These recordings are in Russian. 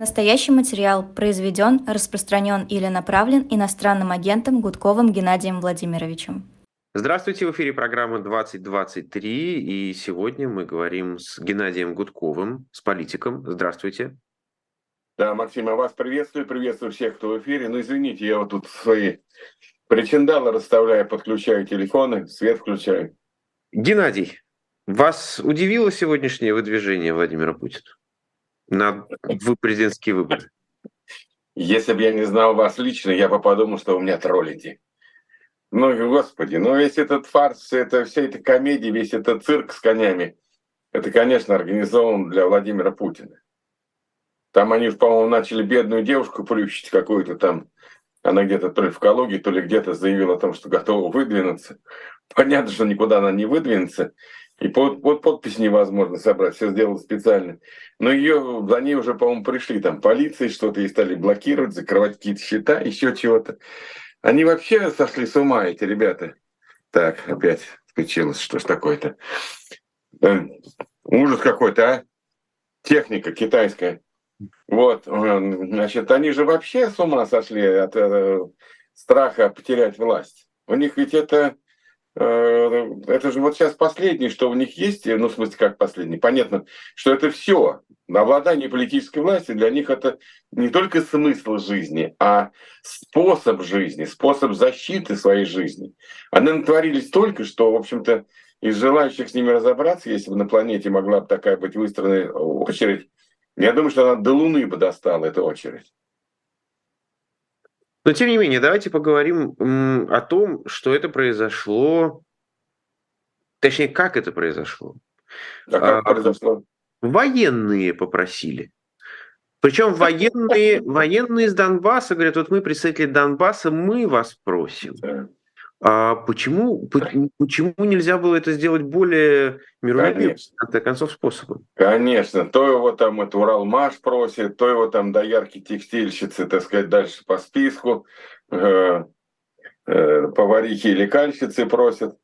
Настоящий материал произведен, распространен или направлен иностранным агентом Гудковым Геннадием Владимировичем. Здравствуйте, в эфире программа 2023, и сегодня мы говорим с Геннадием Гудковым, с политиком. Здравствуйте. Да, Максим, я вас приветствую, приветствую всех, кто в эфире. Ну, извините, я вот тут свои причиндалы расставляю, подключаю телефоны, свет включаю. Геннадий, вас удивило сегодняшнее выдвижение Владимира Путина? На президентские выборы? Если бы я не знал вас лично, я бы подумал, что у меня троллите. Ну, господи, ну весь этот фарс, это, вся эта комедия, весь этот цирк с конями, это, конечно, организован для Владимира Путина. Там они, по-моему, начали бедную девушку плющить какую-то там. Она где-то то ли в Калуге, то ли где-то заявила о том, что готова выдвинуться. Понятно, что никуда она не выдвинется. И под, под подпись невозможно собрать, все сделано специально. Но ее, за ней уже, по-моему, пришли там полиции, что-то и стали блокировать, закрывать какие-то счета, еще чего-то. Они вообще сошли с ума, эти ребята. Так, опять включилось, что ж такое-то. Э, ужас какой-то, а? Техника китайская. Вот, э, значит, они же вообще с ума сошли от э, страха потерять власть. У них ведь это это же вот сейчас последнее, что у них есть, ну, в смысле, как последнее, понятно, что это все. Обладание политической властью для них это не только смысл жизни, а способ жизни, способ защиты своей жизни. Они натворили столько, что, в общем-то, из желающих с ними разобраться, если бы на планете могла бы такая быть выстроена очередь, я думаю, что она до Луны бы достала эта очередь. Но тем не менее, давайте поговорим о том, что это произошло, точнее, как это произошло. А как а, произошло? Военные попросили. Причем военные, военные из Донбасса говорят, вот мы представители Донбасса, мы вас просим. Да. А почему, почему нельзя было это сделать более миролюбивым, в конце концов, способом? Конечно. То его там это Уралмаш просит, то его там доярки текстильщицы, так сказать, дальше по списку, э, э, поварихи или кальщицы просят.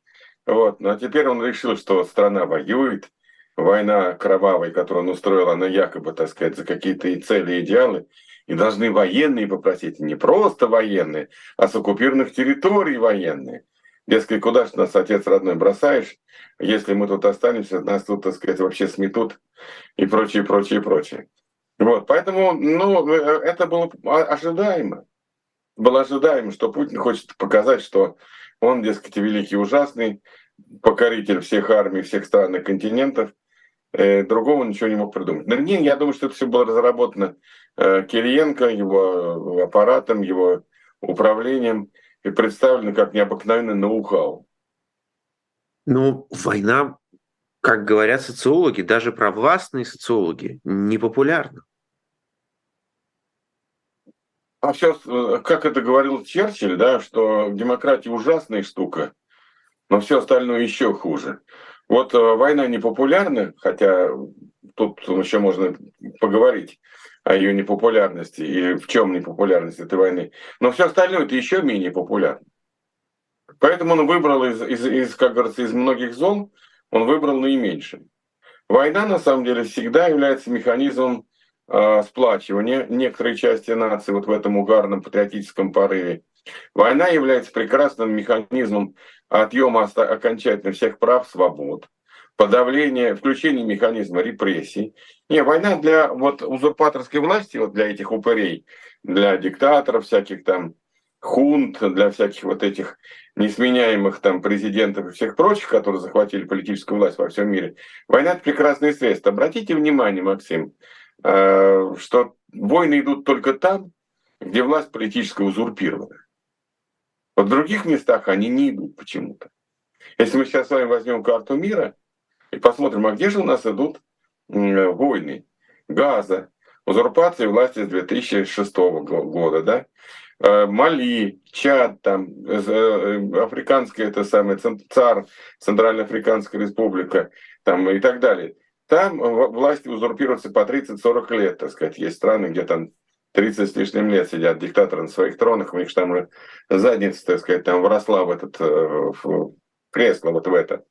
Вот. Ну а теперь он решил, что страна воюет, война кровавая, которую он устроил, она якобы, так сказать, за какие-то и цели, и идеалы, и должны военные попросить, не просто военные, а с оккупированных территорий военные. Дескать, куда же нас, отец родной, бросаешь, если мы тут останемся, нас тут, так сказать, вообще сметут и прочее, прочее, прочее. Вот, поэтому, ну, это было ожидаемо. Было ожидаемо, что Путин хочет показать, что он, дескать, великий ужасный, покоритель всех армий, всех стран и континентов, э, другого ничего не мог придумать. Нет, я думаю, что это все было разработано Э, Кириенко, его аппаратом, его управлением и представлено как необыкновенный ноу-хау. Ну, война, как говорят социологи, даже провластные социологи, непопулярна. А сейчас, э, как это говорил Черчилль, да, что демократия ужасная штука, но все остальное еще хуже. Вот э, война непопулярна, хотя тут еще можно поговорить ее непопулярности и в чем непопулярность этой войны. Но все остальное это еще менее популярно. Поэтому он выбрал из, из, из, как говорится, из многих зон, он выбрал наименьший. Война, на самом деле, всегда является механизмом э, сплачивания некоторой части нации вот в этом угарном патриотическом порыве. Война является прекрасным механизмом отъема окончательно всех прав, свобод подавление, включение механизма репрессий. Не, война для вот узурпаторской власти, вот для этих упырей, для диктаторов всяких там, хунт, для всяких вот этих несменяемых там президентов и всех прочих, которые захватили политическую власть во всем мире. Война – это прекрасное средство. Обратите внимание, Максим, э, что войны идут только там, где власть политическая узурпирована. Вот в других местах они не идут почему-то. Если мы сейчас с вами возьмем карту мира, и посмотрим, а где же у нас идут войны. Газа, узурпация власти с 2006 года, да? Э, Мали, Чад, там, э, африканская, это самое, ЦАР, Центральноафриканская республика, там и так далее. Там власти узурпируются по 30-40 лет, так сказать. Есть страны, где там 30 с лишним лет сидят диктаторы на своих тронах, у них там уже задница, так сказать, там вросла в этот э, в кресло, вот в это.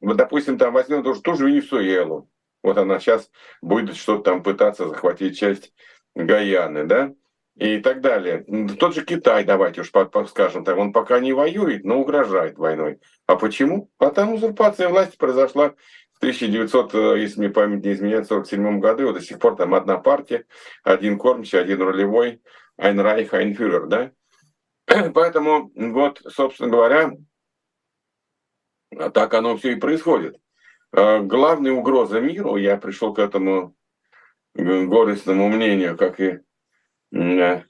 Вот, допустим, там возьмем тоже, ту же Венесуэлу. Вот она сейчас будет что-то там пытаться захватить часть Гаяны, да, и так далее. Тот же Китай, давайте уж скажем так, он пока не воюет, но угрожает войной. А почему? Потому узурпация власти произошла в 1900, э, если мне память не изменяет, в 1947 году, вот до сих пор там одна партия, один кормчий, один рулевой, Айнрайх, Айнфюрер, да? Поэтому, вот, собственно говоря, так оно все и происходит. Э, главная угроза миру, я пришел к этому горестному мнению, как и э,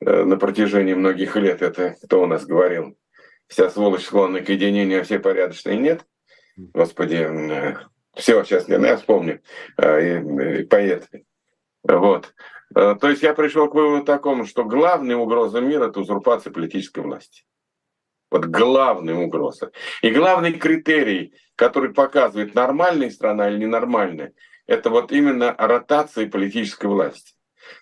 на протяжении многих лет, это кто у нас говорил, вся сволочь склонна к единению, а все порядочные нет. Господи, э, все, сейчас не, ну, я вспомню, и, и поэт. Вот. То есть я пришел к выводу такому, что главная угроза мира – это узурпация политической власти. Вот главная угроза. И главный критерий, который показывает, нормальная страна или ненормальная, это вот именно ротация политической власти.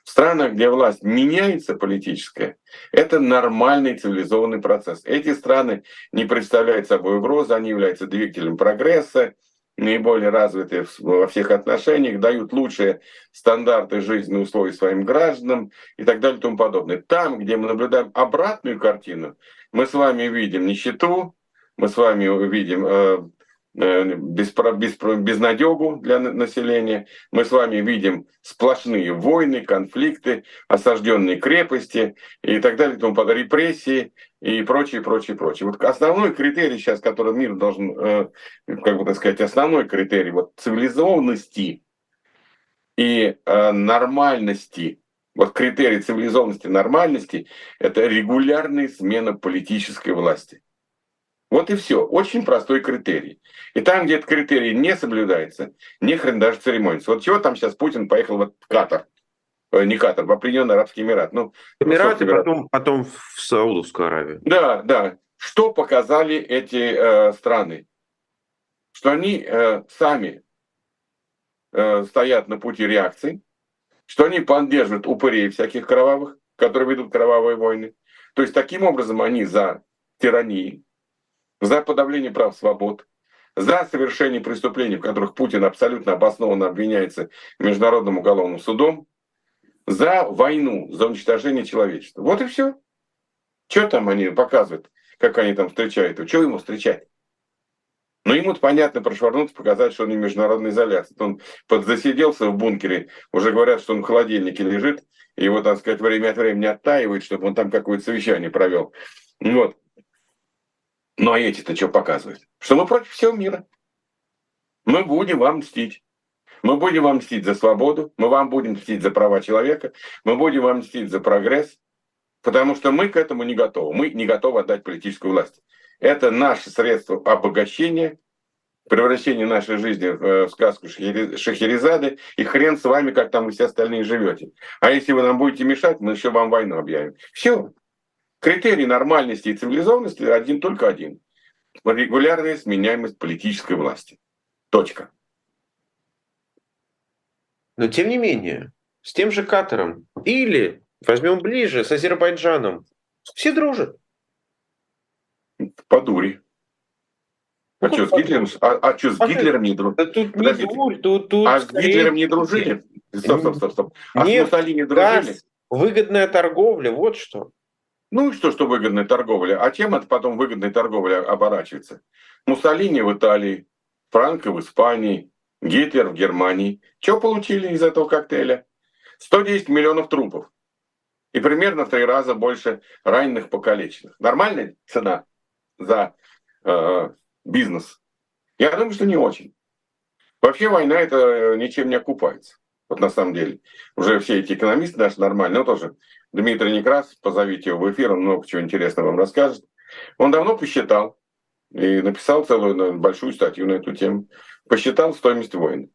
В странах, где власть меняется политическая, это нормальный цивилизованный процесс. Эти страны не представляют собой угрозы, они являются двигателем прогресса, наиболее развитые во всех отношениях, дают лучшие стандарты жизненных условий своим гражданам и так далее и тому подобное. Там, где мы наблюдаем обратную картину, мы с вами видим нищету, мы с вами видим э, э, беспро, безнадегу для населения, мы с вами видим сплошные войны, конфликты, осажденные крепости и так далее, тому подобное, репрессии и прочее, прочее, прочее. Вот основной критерий сейчас, который мир должен, э, как бы так сказать, основной критерий вот цивилизованности и нормальности вот критерий цивилизованности, нормальности – это регулярная смена политической власти. Вот и все. Очень простой критерий. И там, где этот критерий не соблюдается, не хрен даже церемониться. Вот чего там сейчас Путин поехал в Катар? Э, не Катар, в Объединенный Арабский Эмират. Ну, Эмираты, потом, потом в Саудовскую Аравию. Да, да. Что показали эти э, страны? Что они э, сами э, стоят на пути реакции, что они поддерживают упырей всяких кровавых, которые ведут кровавые войны. То есть таким образом они за тирании, за подавление прав свобод, за совершение преступлений, в которых Путин абсолютно обоснованно обвиняется Международным уголовным судом, за войну, за уничтожение человечества. Вот и все. Что там они показывают, как они там встречают? Что ему встречать? Но ему понятно прошвырнуться, показать, что он не в международной изоляции. Он подзасиделся в бункере, уже говорят, что он в холодильнике лежит, и его, так сказать, время от времени оттаивает, чтобы он там какое-то совещание провел. Вот. Ну а эти-то что показывают? Что мы против всего мира. Мы будем вам мстить. Мы будем вам мстить за свободу, мы вам будем мстить за права человека, мы будем вам мстить за прогресс, потому что мы к этому не готовы. Мы не готовы отдать политическую власть. Это наше средство обогащения, превращение нашей жизни в э, сказку Шахерезады, и хрен с вами, как там вы все остальные живете. А если вы нам будете мешать, мы еще вам войну объявим. Все. Критерий нормальности и цивилизованности один только один. Регулярная сменяемость политической власти. Точка. Но тем не менее, с тем же Катаром или, возьмем ближе, с Азербайджаном, все дружат по дуре. А что, с Гитлером, а, а что, с Гитлером не дружили? Да тут не дурь, тут, тут а с Гитлером не дружили? Стоп, стоп, стоп, стоп. А Нет, с Муссолини дружили? Газ, выгодная торговля, вот что. Ну и что, что выгодная торговля? А чем это потом выгодная торговля оборачивается? Муссолини в Италии, Франко в Испании, Гитлер в Германии. Что получили из этого коктейля? 110 миллионов трупов. И примерно в три раза больше раненых покалеченных. Нормальная цена? За э, бизнес? Я думаю, что не очень. Вообще война это ничем не окупается. Вот на самом деле. Уже все эти экономисты наши нормальные, ну тоже Дмитрий Некрас, позовите его в эфир, он много чего интересного вам расскажет. Он давно посчитал и написал целую большую статью на эту тему. Посчитал стоимость войны.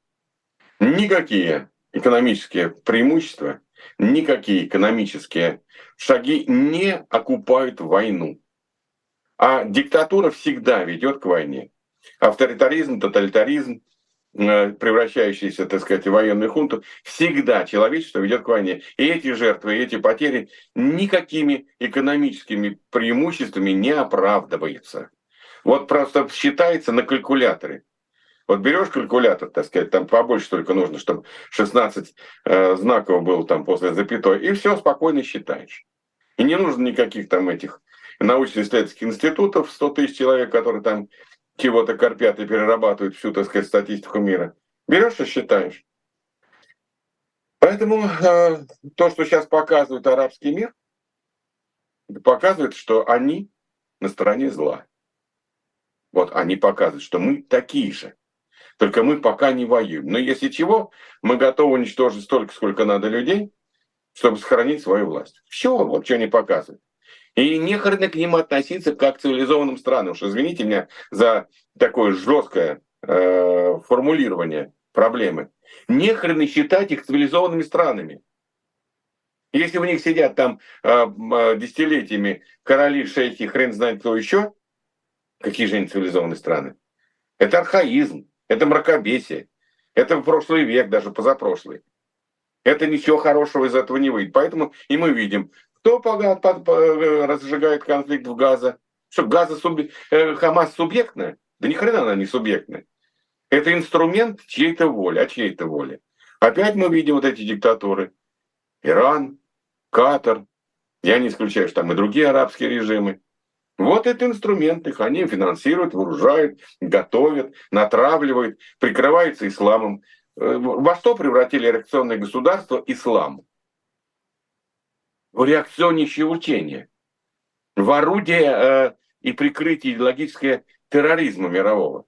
Никакие экономические преимущества, никакие экономические шаги не окупают войну. А диктатура всегда ведет к войне. Авторитаризм, тоталитаризм, э, превращающийся, так сказать, в военную хунту, всегда человечество ведет к войне. И эти жертвы, и эти потери никакими экономическими преимуществами не оправдываются. Вот просто считается на калькуляторе. Вот берешь калькулятор, так сказать, там побольше только нужно, чтобы 16 э, знаков было там после запятой, и все спокойно считаешь. И не нужно никаких там этих научно-исследовательских институтов, 100 тысяч человек, которые там чего-то корпят и перерабатывают всю, так сказать, статистику мира. Берешь и считаешь. Поэтому э, то, что сейчас показывает арабский мир, показывает, что они на стороне зла. Вот они показывают, что мы такие же. Только мы пока не воюем. Но если чего, мы готовы уничтожить столько, сколько надо людей, чтобы сохранить свою власть. Все, вот что они показывают. И нехрен к ним относиться как к цивилизованным странам. Что извините меня за такое жесткое э, формулирование проблемы. Нехрен считать их цивилизованными странами. Если у них сидят там э, десятилетиями короли, шейхи, хрен знает кто еще, какие же они цивилизованные страны? Это архаизм, это мракобесие, это прошлый век, даже позапрошлый. Это ничего хорошего из этого не выйдет. Поэтому и мы видим, кто под, под, э, разжигает конфликт в Газа. Что, Газа суб... Э, Хамас субъектная? Да ни хрена она не субъектная. Это инструмент чьей-то воли. А чьей-то воли? Опять мы видим вот эти диктатуры. Иран, Катар. Я не исключаю, что там и другие арабские режимы. Вот это инструмент их. Они финансируют, вооружают, готовят, натравливают, прикрываются исламом. Э, во что превратили реакционное государство ислам? В реакционнейшее учение. В орудие э, и прикрытие идеологическое терроризма мирового.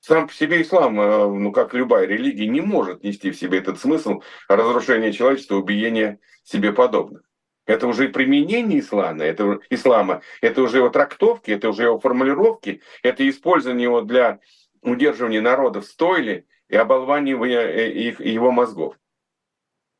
Сам по себе ислам, э, ну как любая религия, не может нести в себе этот смысл разрушения человечества, убиения себе подобных. Это уже применение ислама, это, ислама, это уже его трактовки, это уже его формулировки, это использование его для удерживания народа в стойле и оболванивания э, их, его мозгов.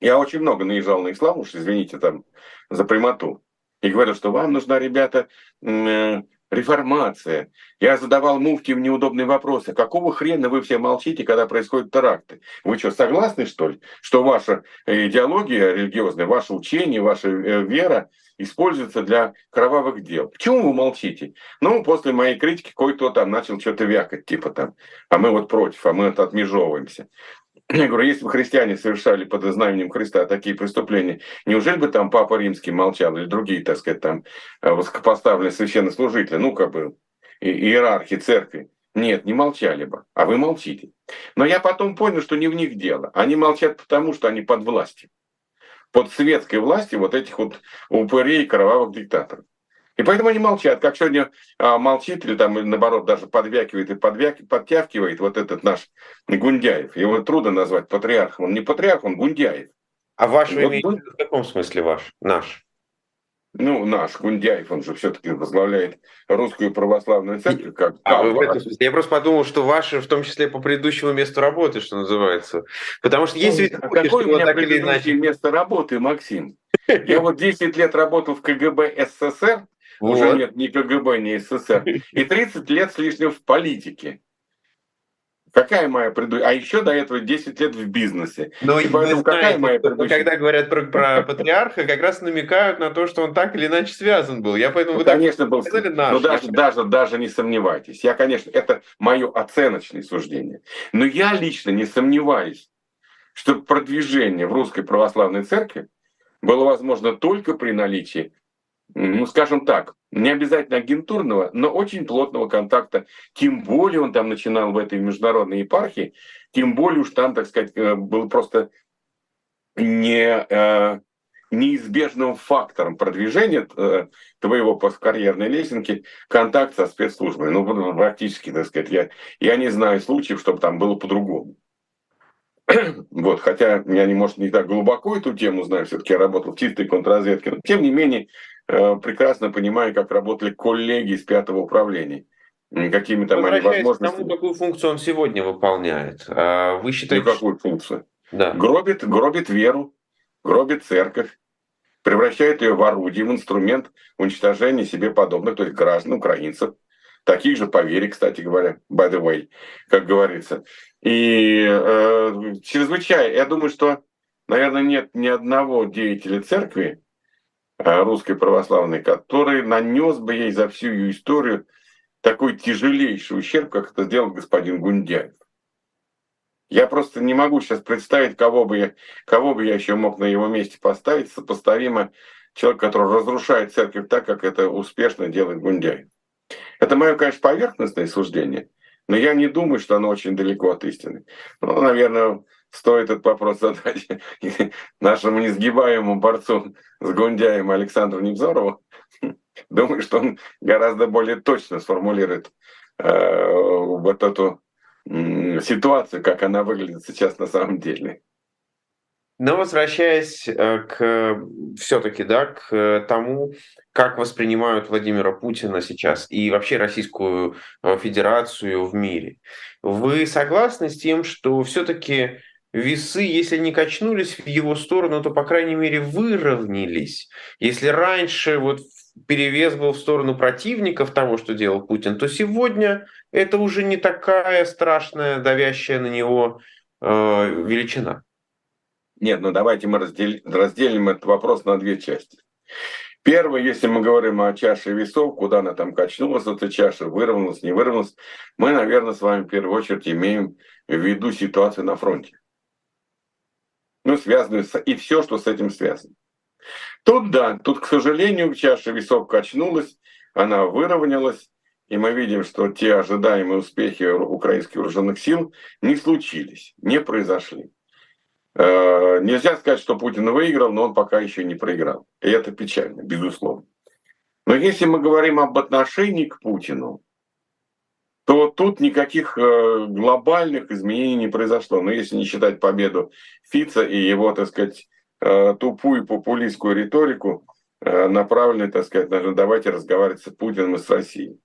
Я очень много наезжал на ислам, уж извините там за прямоту. И говорил, что вам нужна, ребята, э, реформация. Я задавал муфти неудобные вопросы. Какого хрена вы все молчите, когда происходят теракты? Вы что, согласны, что ли, что ваша идеология религиозная, ваше учение, ваша э, вера используется для кровавых дел? Почему вы молчите? Ну, после моей критики кое-кто там начал что-то вякать, типа там, а мы вот против, а мы это отмежевываемся. Я говорю, если бы христиане совершали под знаменем Христа такие преступления, неужели бы там Папа Римский молчал или другие, так сказать, там э, высокопоставленные священнослужители, ну, как бы иерархи церкви? Нет, не молчали бы, а вы молчите. Но я потом понял, что не в них дело. Они молчат потому, что они под властью. Под светской властью вот этих вот упырей кровавых диктаторов. И поэтому они молчат. Как сегодня а, молчит или там, или наоборот, даже подвякивает и подвяк... подтягивает вот этот наш Гундяев. Его трудно назвать патриархом. Он не патриарх, он Гундяев. А ваш вот, имеете в каком смысле ваш? Наш? Ну, наш Гундяев, он же все-таки возглавляет русскую православную церковь. Как а, вы в этом смысле? Я просто подумал, что ваши, в том числе по предыдущему месту работы, что называется. Потому что есть ведь... А какое у меня так или иначе... место работы, Максим? Я вот 10 лет работал в КГБ СССР, вот. Уже нет ни КГБ, ни СССР. И 30 лет с лишним в политике. Какая моя преду... А еще до этого 10 лет в бизнесе. Но и поэтому какая знаете, моя предыдущая... Когда говорят про, про патриарха, как раз намекают на то, что он так или иначе связан был. Я поэтому... Ну, конечно, был. Сказали, наш, Но даже, даже, даже не сомневайтесь. Я, конечно, это мое оценочное суждение. Но я лично не сомневаюсь, что продвижение в русской православной церкви было возможно только при наличии ну, скажем так, не обязательно агентурного, но очень плотного контакта. Тем более он там начинал в этой международной епархии, тем более уж там, так сказать, э, был просто не, э, неизбежным фактором продвижения э, твоего по карьерной лесенке контакт со спецслужбами. Ну, практически, так сказать, я, я не знаю случаев, чтобы там было по-другому. Вот, хотя я, не, может, не так глубоко эту тему знаю, все-таки я работал в чистой контрразведке, но тем не менее прекрасно понимаю, как работали коллеги из пятого управления. Какими там они возможностями. Тому, какую функцию он сегодня выполняет. А вы считаете... Ну, какую функцию? Да. Гробит, гробит веру, гробит церковь, превращает ее в орудие, в инструмент уничтожения себе подобных, то есть граждан, украинцев, таких же по вере, кстати говоря, by the way, как говорится. И э, чрезвычайно, я думаю, что, наверное, нет ни одного деятеля церкви, Э, русской православной, который нанес бы ей за всю ее историю такой тяжелейший ущерб, как это сделал господин Гундяев. Я просто не могу сейчас представить, кого бы я, кого бы я еще мог на его месте поставить, сопоставимо человек, который разрушает церковь так, как это успешно делает Гундяев. Это мое, конечно, поверхностное суждение, но я не думаю, что оно очень далеко от истины. Ну, наверное, стоит этот вопрос задать нашему несгибаемому борцу с Гундяем Александру Невзорову. Думаю, что он гораздо более точно сформулирует э, вот эту э, ситуацию, как она выглядит сейчас на самом деле. Но возвращаясь э, к все-таки да, к тому, как воспринимают Владимира Путина сейчас и вообще Российскую э, Федерацию в мире, вы согласны с тем, что все-таки весы, если не качнулись в его сторону, то, по крайней мере, выровнялись. Если раньше вот перевес был в сторону противников того, что делал Путин, то сегодня это уже не такая страшная, давящая на него э, величина. Нет, ну давайте мы разделим, разделим этот вопрос на две части. Первое, если мы говорим о чаше весов, куда она там качнулась, эта чаша, выровнялась, не выровнялась, мы, наверное, с вами в первую очередь имеем в виду ситуацию на фронте. Ну, связанную с... и все, что с этим связано. Тут да, тут, к сожалению, чаша весов качнулась, она выровнялась, и мы видим, что те ожидаемые успехи украинских вооруженных сил не случились, не произошли. Э, нельзя сказать, что Путин выиграл, но он пока еще не проиграл. И это печально, безусловно. Но если мы говорим об отношении к Путину, то тут никаких э, глобальных изменений не произошло. Но если не считать победу Фица и его, так сказать, э, тупую популистскую риторику, направленную, так сказать, на давайте разговаривать с Путиным и с Россией.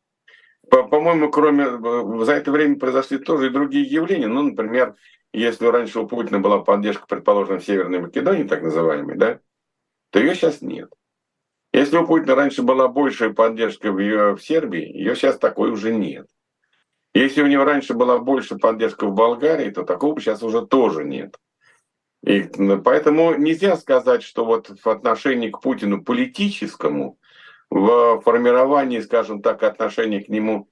По-моему, кроме за это время произошли тоже и другие явления. Ну, например, если раньше у Путина была поддержка, предположим, в Северной Македонии, так называемой, да, то ее сейчас нет. Если у Путина раньше была большая поддержка в, ее, в Сербии, ее сейчас такой уже нет. Если у него раньше была больше поддержка в Болгарии, то такого сейчас уже тоже нет. И поэтому нельзя сказать, что вот в отношении к Путину политическому, в формировании, скажем так, отношений к нему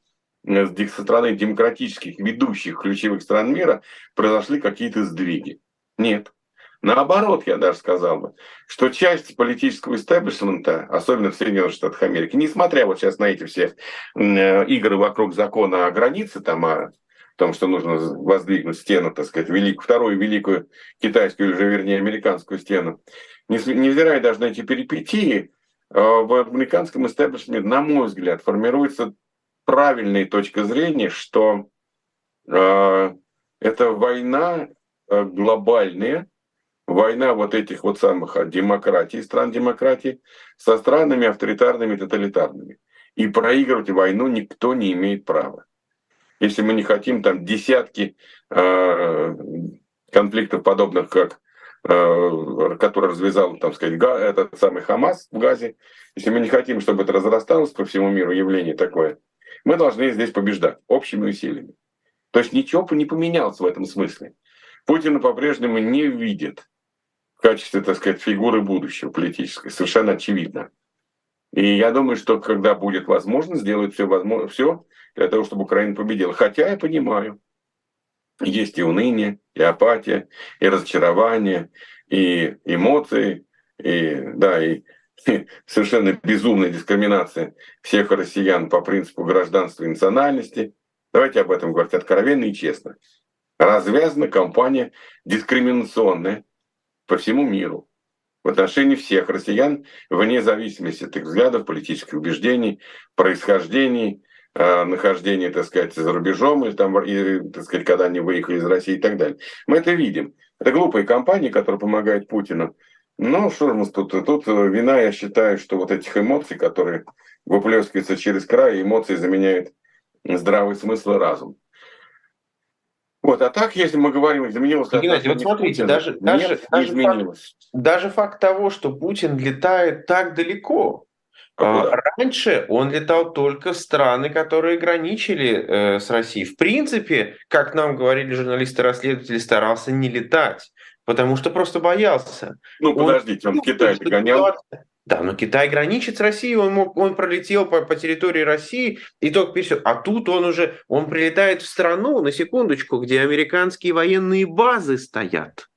Э, со стороны демократических ведущих ключевых стран мира произошли какие-то сдвиги. Нет. Наоборот, я даже сказал бы, что часть политического истеблишмента, особенно в Соединенных Штатах Америки, несмотря вот сейчас на эти все э, игры вокруг закона о границе, там, о том, что нужно воздвигнуть стену, так сказать, велик, вторую великую китайскую, или же, вернее, американскую стену, невзирая даже на эти перипетии, э, в американском истеблишменте, на мой взгляд, формируется правильная точка зрения, что э, это война э, глобальная, война вот этих вот самых а, демократий, стран демократии, со странами авторитарными, тоталитарными. И проигрывать войну никто не имеет права. Если мы не хотим там десятки э, конфликтов, подобных как э, который развязал, там сказать, этот самый Хамас в Газе, если мы не хотим, чтобы это разрасталось по всему миру явление такое, мы должны здесь побеждать общими усилиями. То есть ничего не поменялось в этом смысле. Путина по-прежнему не видит в качестве, так сказать, фигуры будущего политической. Совершенно очевидно. И я думаю, что когда будет возможность, сделают все, возможно, все для того, чтобы Украина победила. Хотя я понимаю, есть и уныние, и апатия, и разочарование, и эмоции, и, да, и совершенно безумная дискриминация всех россиян по принципу гражданства и национальности. Давайте об этом говорить откровенно и честно. Развязана кампания дискриминационная по всему миру в отношении всех россиян, вне зависимости от их взглядов, политических убеждений, происхождений, э, нахождения, так сказать, за рубежом, или там, и, так сказать, когда они выехали из России и так далее. Мы это видим. Это глупые компании, которые помогают Путину ну, что же тут? Тут э, вина, я считаю, что вот этих эмоций, которые выплескиваются через край, эмоции заменяют здравый смысл и разум. Вот, а так, если мы говорим, изменилось Геннадий, вот смотрите, Путина, даже, нет, даже, даже, изменилось. Факт, даже факт того, что Путин летает так далеко, а, Раньше он летал только в страны, которые граничили э, с Россией. В принципе, как нам говорили журналисты-расследователи, старался не летать потому что просто боялся. Ну, подождите, он, он в Китай гонял. Да, но Китай граничит с Россией, он, мог, он пролетел по, по территории России и только пересек. А тут он уже, он прилетает в страну, на секундочку, где американские военные базы стоят.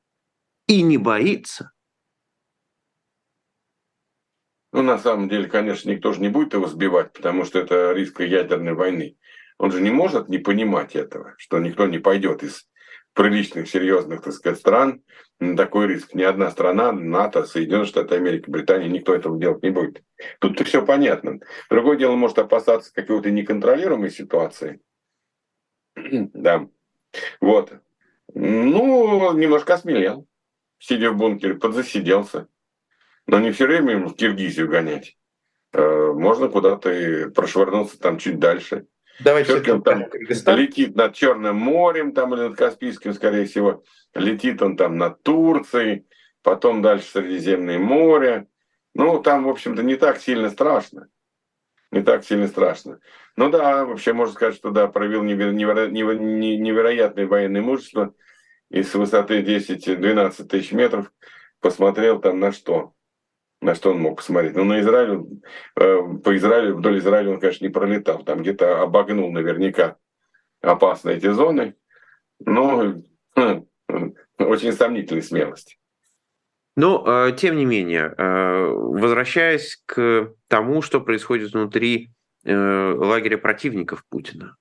И не боится. Ну, на самом деле, конечно, никто же не будет его сбивать, потому что это риск ядерной войны. Он же не может не понимать этого, что никто не пойдет из приличных, серьезных, так сказать, стран на такой риск. Ни одна страна, НАТО, Соединенные Штаты Америки, Британия, никто этого делать не будет. Тут-то все понятно. Другое дело, может опасаться какой-то неконтролируемой ситуации. да. Вот. Ну, немножко осмелел. Сидя в бункере, подзасиделся. Но не все время в Киргизию гонять. Э, можно куда-то прошвырнуться там чуть дальше. Давайте он там летит над Черным морем там, или над Каспийским, скорее всего. Летит он там над Турцией, потом дальше Средиземное море. Ну, там, в общем-то, не так сильно страшно. Не так сильно страшно. Ну да, вообще можно сказать, что да, проявил неверо- неверо- невероятное военное мужество. И с высоты 10-12 тысяч метров посмотрел там на что? На что он мог посмотреть. Ну, на Израиль, э, по Израилю, вдоль Израиля он, конечно, не пролетал. Там где-то обогнул наверняка опасные эти зоны. Но хм, очень сомнительной смелости. Но, э, тем не менее, э, возвращаясь к тому, что происходит внутри лагеря противников Путина.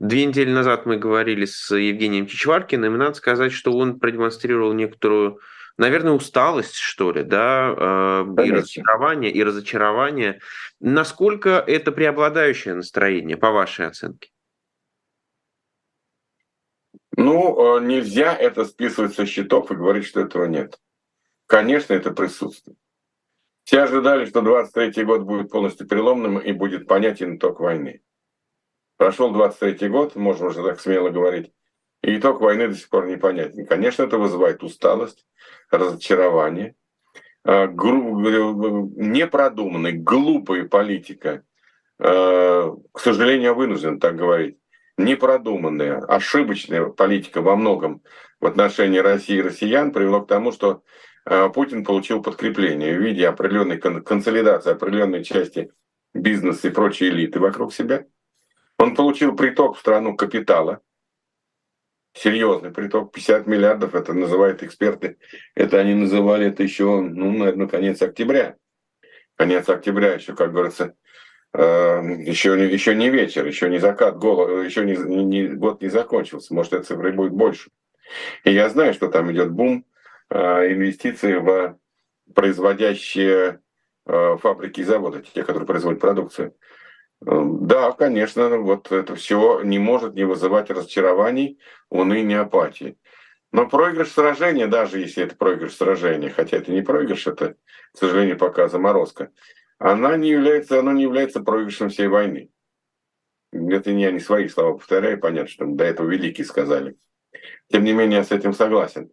Две недели назад мы говорили с Евгением Чичваркиным, и надо сказать, что он продемонстрировал некоторую наверное, усталость, что ли, да, Конечно. и разочарование, и разочарование. Насколько это преобладающее настроение, по вашей оценке? Ну, э, нельзя это списывать со счетов и говорить, что этого нет. Конечно, это присутствует. Все ожидали, что 23 год будет полностью переломным и будет понятен итог войны. Прошел 23 год, можем уже так смело говорить, и итог войны до сих пор непонятен. Конечно, это вызывает усталость, разочарование, а, непродуманная, глупая политика, а, к сожалению, вынужден так говорить, непродуманная, ошибочная политика во многом в отношении России и россиян привело к тому, что а, Путин получил подкрепление в виде определенной консолидации определенной части бизнеса и прочей элиты вокруг себя. Он получил приток в страну капитала, серьезный приток, 50 миллиардов, это называют эксперты, это они называли это еще, ну, наверное, конец октября. Конец октября еще, как говорится, э, еще, не, еще не вечер, еще не закат, голо, еще не, не, год не закончился, может, эта цифра будет больше. И я знаю, что там идет бум э, инвестиций в производящие э, фабрики и заводы, те, которые производят продукцию. Эм, да, конечно, вот это все не может не вызывать разочарований, уныния, апатии. Но проигрыш сражения, даже если это проигрыш сражения, хотя это не проигрыш, это, к сожалению, пока заморозка, она не является, оно не является проигрышем всей войны. Это не я не свои слова повторяю, понятно, что до этого великие сказали. Тем не менее, я с этим согласен.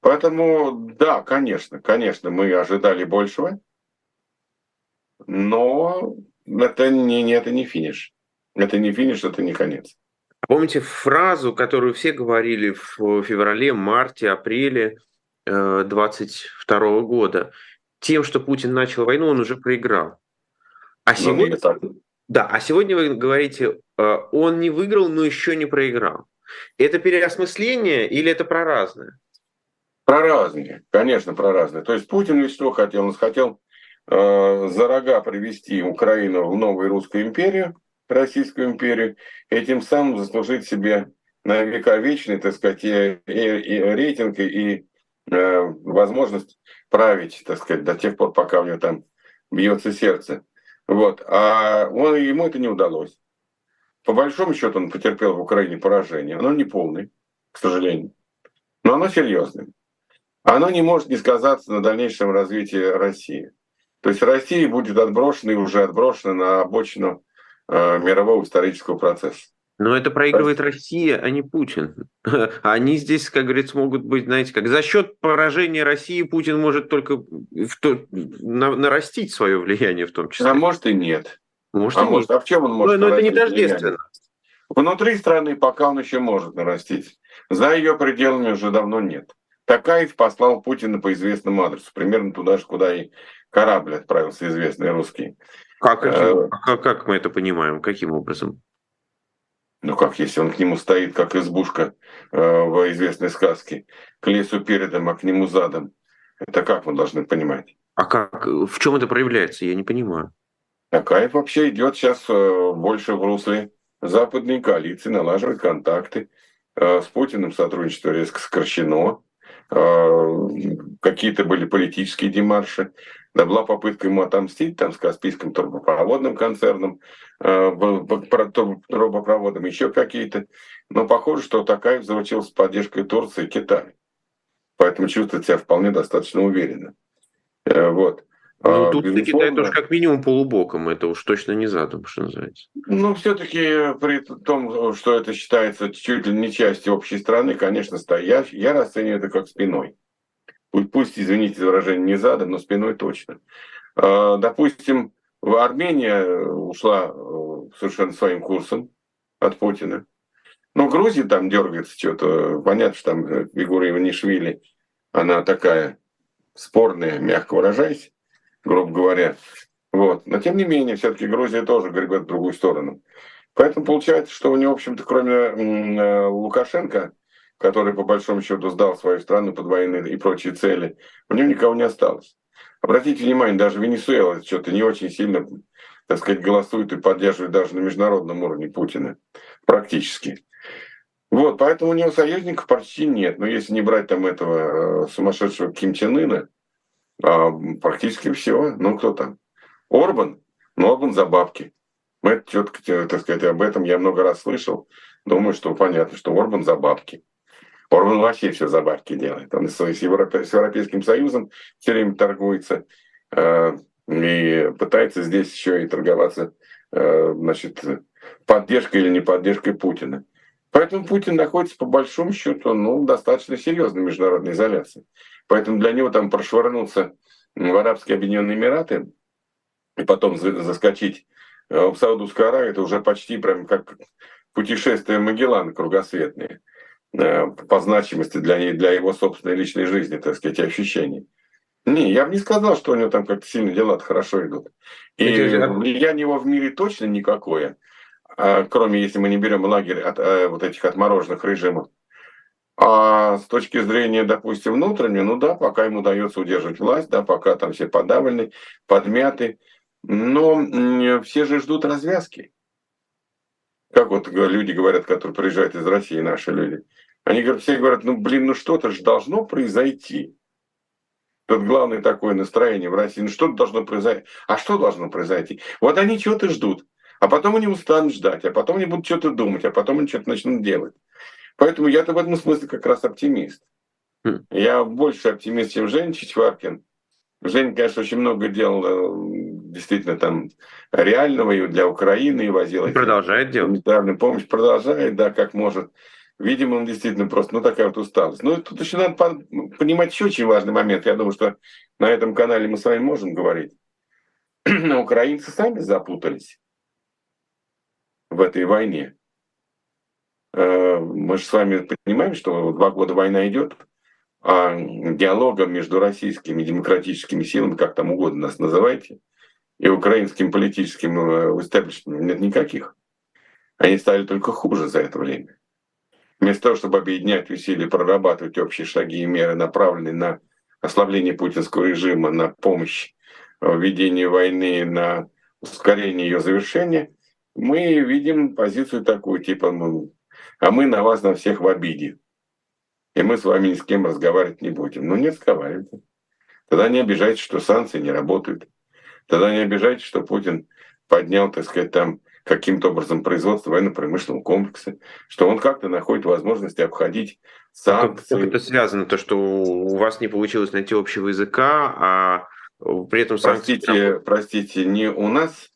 Поэтому, да, конечно, конечно, мы ожидали большего, но это не, это не финиш. Это не финиш, это не конец. Помните фразу, которую все говорили в феврале, марте, апреле 22 э, года? Тем, что Путин начал войну, он уже проиграл. А ну, сегодня, ну, да, а сегодня вы говорите, э, он не выиграл, но еще не проиграл. Это переосмысление или это про разное? Про разные, конечно, про разные. То есть Путин ведь что хотел? Он хотел Э, за рога привести Украину в новую русскую империю, Российскую империю, и тем самым заслужить себе на века вечный, так сказать, и, и, и рейтинг, и э, возможность править, так сказать, до тех пор, пока у него там бьется сердце. Вот. А он, ему это не удалось. По большому счету он потерпел в Украине поражение. Оно не полное, к сожалению. Но оно серьезное. Оно не может не сказаться на дальнейшем развитии России. То есть Россия будет отброшена и уже отброшена на обочину э, мирового исторического процесса. Но это проигрывает Россия, а не Путин. Они здесь, как говорится, могут быть, знаете, как за счет поражения России Путин может только в то, на, нарастить свое влияние в том числе. А может и нет. Может, а, и может. а в чем он может? Но, но это не тождественно. Внутри страны пока он еще может нарастить. За ее пределами уже давно нет. Такаев послал Путина по известному адресу, примерно туда же, куда и корабль отправился известный русский. Как, э, как, как мы это понимаем? Каким образом? Ну как, если он к нему стоит, как избушка э, в известной сказке, к лесу передом, а к нему задом. Это как мы должны понимать? А как? В чем это проявляется? Я не понимаю. Такаев вообще идет сейчас э, больше в русле западной коалиции, налаживает контакты. Э, с Путиным сотрудничество резко сокращено. Какие-то были политические демарши. Да была попытка ему отомстить там с Каспийским трубопроводным концерном, трубопроводом, еще какие-то. Но похоже, что Такаев заручился поддержкой Турции и Китая. Поэтому чувствует себя вполне достаточно уверенно. Вот. Ну, а, тут Безусловно. Китай тоже как минимум полубоком, это уж точно не задум, что называется. Ну, все-таки при том, что это считается чуть ли не частью общей страны, конечно, стоя, я расцениваю это как спиной. Пусть, извините за выражение, не задом, но спиной точно. А, допустим, Армения ушла э, совершенно своим курсом от Путина. Но Грузия там дергается что-то. Понятно, что там э, фигура Иванишвили, она такая спорная, мягко выражаясь грубо говоря. Вот. Но тем не менее, все-таки Грузия тоже гребет в другую сторону. Поэтому получается, что у него, в общем-то, кроме э, Лукашенко, который по большому счету сдал свою страну под военные и прочие цели, у него никого не осталось. Обратите внимание, даже Венесуэла что-то не очень сильно, так сказать, голосует и поддерживает даже на международном уровне Путина. Практически. Вот, поэтому у него союзников почти нет. Но если не брать там этого э, сумасшедшего Ким Чен Ына, а, практически все. Ну, кто там? Орбан? Ну, Орбан за бабки. Мы четко, так сказать, об этом я много раз слышал. Думаю, что понятно, что Орбан за бабки. Орбан вообще все за бабки делает. Он с, с, Европе, с Европейским Союзом все время торгуется э, и пытается здесь еще и торговаться э, значит, поддержкой или не поддержкой Путина. Поэтому Путин находится по большому счету ну, достаточно серьезной международной изоляции. Поэтому для него там прошвырнуться в Арабские Объединенные Эмираты и потом заскочить э, в Саудовскую Аравию, это уже почти прям как путешествие Магеллана кругосветное по значимости для, для его собственной личной жизни, так сказать, ощущений. Не, я бы не сказал, что у него там как-то сильно дела хорошо идут. И влияние его в мире точно никакое, а, кроме если мы не берем лагерь от э, вот этих отмороженных режимов. А с точки зрения, допустим, внутренней, ну да, пока ему удается удерживать власть, да, пока там все подавлены, подмяты, но все же ждут развязки. Как вот люди говорят, которые приезжают из России, наши люди. Они говорят, все говорят, ну блин, ну что-то же должно произойти. Тут главное такое настроение в России. Ну что-то должно произойти. А что должно произойти? Вот они чего-то ждут. А потом они устанут ждать, а потом они будут что-то думать, а потом они что-то начнут делать. Поэтому я-то в этом смысле как раз оптимист. Хм. Я больше оптимист, чем Женя Чичваркин. Женя, конечно, очень много делал э, действительно там реального и для Украины, и возил. И продолжает делать. Гуманитарную помощь продолжает, да, как может. Видимо, он действительно просто, ну, такая вот усталость. Ну, тут еще надо понимать еще очень важный момент. Я думаю, что на этом канале мы с вами можем говорить. Но украинцы сами запутались в этой войне. Э, мы же с вами понимаем, что два года война идет, а диалогом между российскими демократическими силами, как там угодно нас называйте, и украинским политическим истеблишментом э, нет никаких. Они стали только хуже за это время. Вместо того, чтобы объединять усилия, прорабатывать общие шаги и меры, направленные на ослабление путинского режима, на помощь в ведении войны, на ускорение ее завершения, мы видим позицию такую, типа, мы а мы на вас на всех в обиде. И мы с вами ни с кем разговаривать не будем. Ну, не разговаривайте. Тогда не обижайтесь, что санкции не работают. Тогда не обижайтесь, что Путин поднял, так сказать, там каким-то образом производство военно-промышленного комплекса, что он как-то находит возможности обходить санкции. Как, это связано, то, что у вас не получилось найти общего языка, а при этом санкции... Простите, простите, не у нас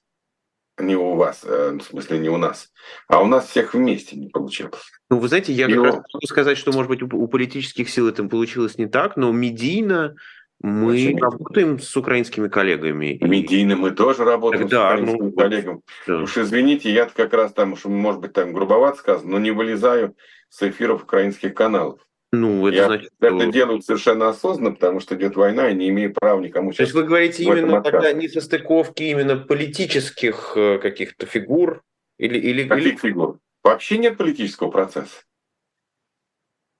не у вас, э, в смысле не у нас, а у нас всех вместе не получилось. Ну, вы знаете, я как раз могу сказать, что, может быть, у политических сил это получилось не так, но медийно мы Очень работаем с украинскими коллегами. Медийно мы тоже работаем Тогда, с украинскими ну, коллегами. Да. Уж извините, я как раз там, может быть, там грубовато сказано, но не вылезаю с эфиров украинских каналов. Ну, это Я значит, это что... делают совершенно осознанно, потому что идет война, и не имею права никому То есть вы говорите именно тогда не со стыковки именно политических э, каких-то фигур или, или, или Каких фигур? Вообще нет политического процесса.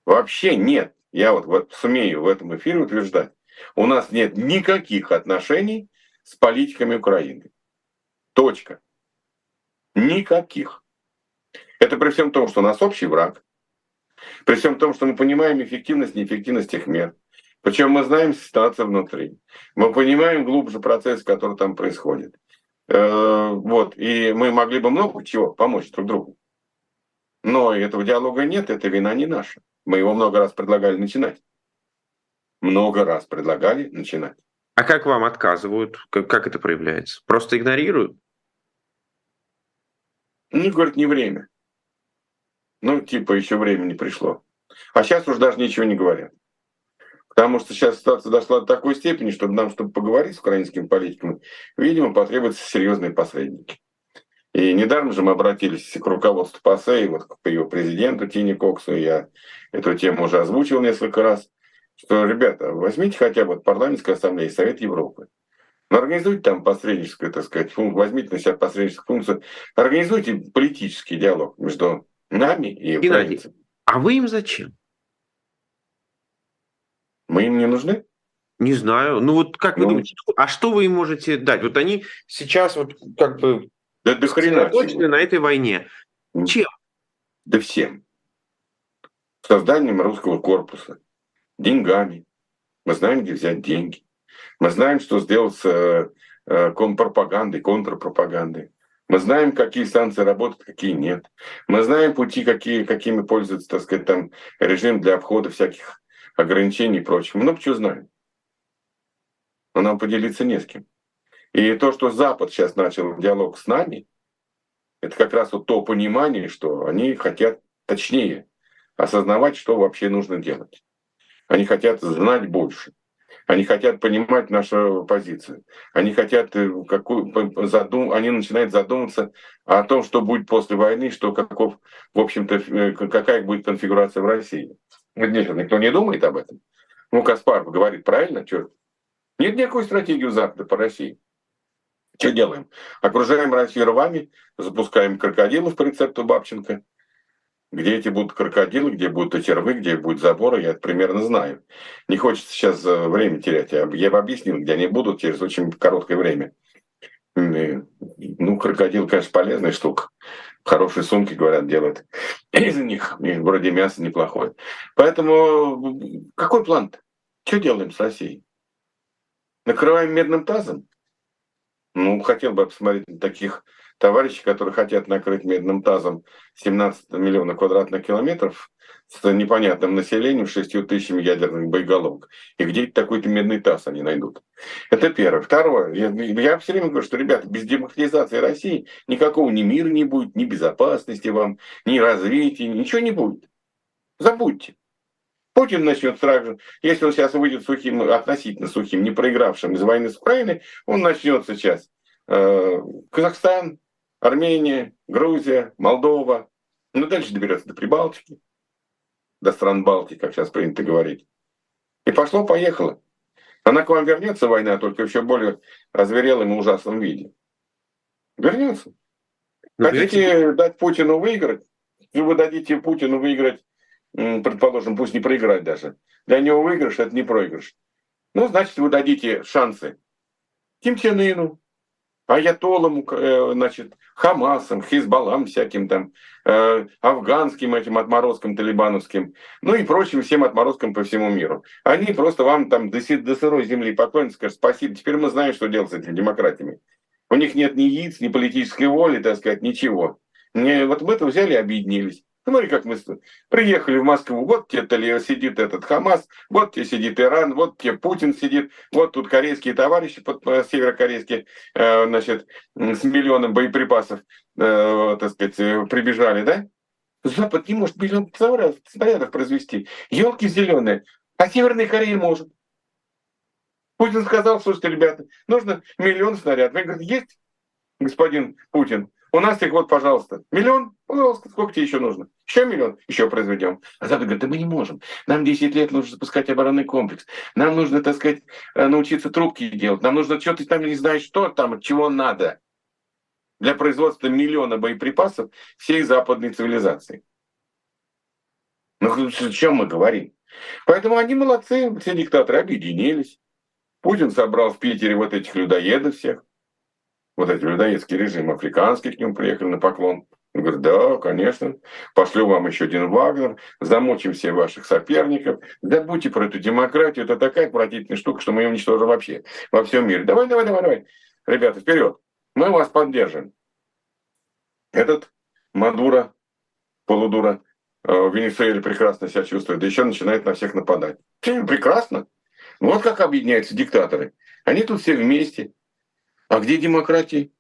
Вообще нет. Я вот, вот сумею в этом эфире утверждать. У нас нет никаких отношений с политиками Украины. Точка. Никаких. Это при всем том, что у нас общий враг. При всем том, что мы понимаем эффективность, неэффективность тех мер. Причем мы знаем ситуацию внутри. Мы понимаем глубже процесс, который там происходит. Э, Вот. И мы могли бы много чего помочь друг другу. Но этого диалога нет, это вина не наша. Мы его много раз предлагали начинать. Много раз предлагали начинать. А как вам отказывают? Как, как это проявляется? Просто игнорируют? Ну, говорят, не время. Ну, типа, еще время не пришло. А сейчас уж даже ничего не говорят. Потому что сейчас ситуация дошла до такой степени, чтобы нам, чтобы поговорить с украинскими политиками, видимо, потребуются серьезные посредники. И недаром же мы обратились к руководству ПАСЕ, и вот к ее президенту Тине Коксу, я эту тему уже озвучил несколько раз, что, ребята, возьмите хотя бы парламентская ассамблея и Совет Европы. Ну, организуйте там посредническую, так сказать, функцию, возьмите на себя посредническую функцию, организуйте политический диалог между нами и Геннадий. А вы им зачем? Мы им не нужны? Не знаю. Ну вот как вы Ну. думаете, что- а что вы им можете дать? Вот они сейчас вот как бы Да до хрена всего. на этой войне. Чем? Да всем. Созданием русского корпуса, деньгами. Мы знаем, где взять деньги. Мы знаем, что сделать с э, э, контрпропагандой, контрпропагандой. Мы знаем, какие санкции работают, какие нет. Мы знаем пути, какие, какими пользуется, так сказать, там режим для обхода всяких ограничений и прочего. Много чего знаем. Но нам поделиться не с кем. И то, что Запад сейчас начал диалог с нами, это как раз вот то понимание, что они хотят точнее осознавать, что вообще нужно делать. Они хотят знать больше. Они хотят понимать нашу позицию. Они хотят э, какую задум, они начинают задумываться о том, что будет после войны, что каков, в общем-то, э, какая будет конфигурация в России. Нет, никто не думает об этом. Ну, Каспаров говорит правильно, что нет никакой стратегии у Запада по России. Что делаем? Окружаем Россию рвами, запускаем крокодилов по рецепту Бабченко. Где эти будут крокодилы, где будут эти рвы, где будут заборы, я это примерно знаю. Не хочется сейчас э, время терять. Я, бы объяснил, где они будут через очень короткое время. Ну, крокодил, конечно, полезная штука. Хорошие сумки, говорят, делают из них. И вроде мясо неплохое. Поэтому какой план-то? Что делаем с Россией? Накрываем медным тазом? Ну, хотел бы посмотреть на таких товарищей, которые хотят накрыть медным тазом 17 миллионов квадратных километров с непонятным населением, 6 тысячами ядерных боеголовок. И где такой-то медный таз они найдут? Это первое. Второе. Я, я все время говорю, что, ребята, без демократизации России никакого ни мира не будет, ни безопасности вам, ни развития, ничего не будет. Забудьте. Путин начнет сразу если он сейчас выйдет сухим, относительно сухим, не проигравшим из войны с Украиной, он начнет сейчас э, Казахстан, Армения, Грузия, Молдова, ну дальше доберется до Прибалтики, до стран Балтии, как сейчас принято говорить. И пошло-поехало. Она к вам вернется, война, только еще более озверелом и ужасном виде. Вернется. Ну, Хотите дать Путину выиграть? Вы дадите Путину выиграть, предположим, пусть не проиграть даже. Для него выигрыш – это не проигрыш. Ну, значит, вы дадите шансы Ким Чен Ыну, Аятолам, э, значит, Хамасам, Хизбаллам всяким там, э, афганским этим отморозкам талибановским, ну и прочим всем отморозкам по всему миру. Они просто вам там до, до сырой земли поклонятся, скажут спасибо, теперь мы знаем, что делать с этими демократиями. У них нет ни яиц, ни политической воли, так сказать, ничего. Не, вот мы это взяли и объединились. Смотри, как мы приехали в Москву, вот тебе сидит этот Хамас, вот тебе сидит Иран, вот тебе Путин сидит, вот тут корейские товарищи, э, северокорейские, э, значит, с миллионом боеприпасов, э, так сказать, прибежали, да? Запад не может миллион снарядов произвести. Елки зеленые. А Северная Корея может. Путин сказал, слушайте, ребята, нужно миллион снарядов. Я говорю, есть, господин Путин? У нас их вот, пожалуйста. Миллион? Пожалуйста, сколько тебе еще нужно? Еще миллион, еще произведем. А Запад говорит, да мы не можем. Нам 10 лет нужно запускать оборонный комплекс. Нам нужно, так сказать, э, научиться трубки делать. Нам нужно что-то там не знаешь, что там, чего надо для производства миллиона боеприпасов всей западной цивилизации. Ну, о чем мы говорим? Поэтому они молодцы, все диктаторы объединились. Путин собрал в Питере вот этих людоедов всех. Вот эти людоедский режим африканский к нему приехали на поклон. Он говорит, да, конечно, пошлю вам еще один Вагнер, замочим всех ваших соперников, забудьте про эту демократию, это такая отвратительная штука, что мы ее уничтожим вообще во всем мире. Давай, давай, давай, давай, ребята, вперед, мы вас поддержим. Этот Мадура, полудура, э, в Венесуэле прекрасно себя чувствует, да еще начинает на всех нападать. Прекрасно. Вот как объединяются диктаторы. Они тут все вместе. А где демократия?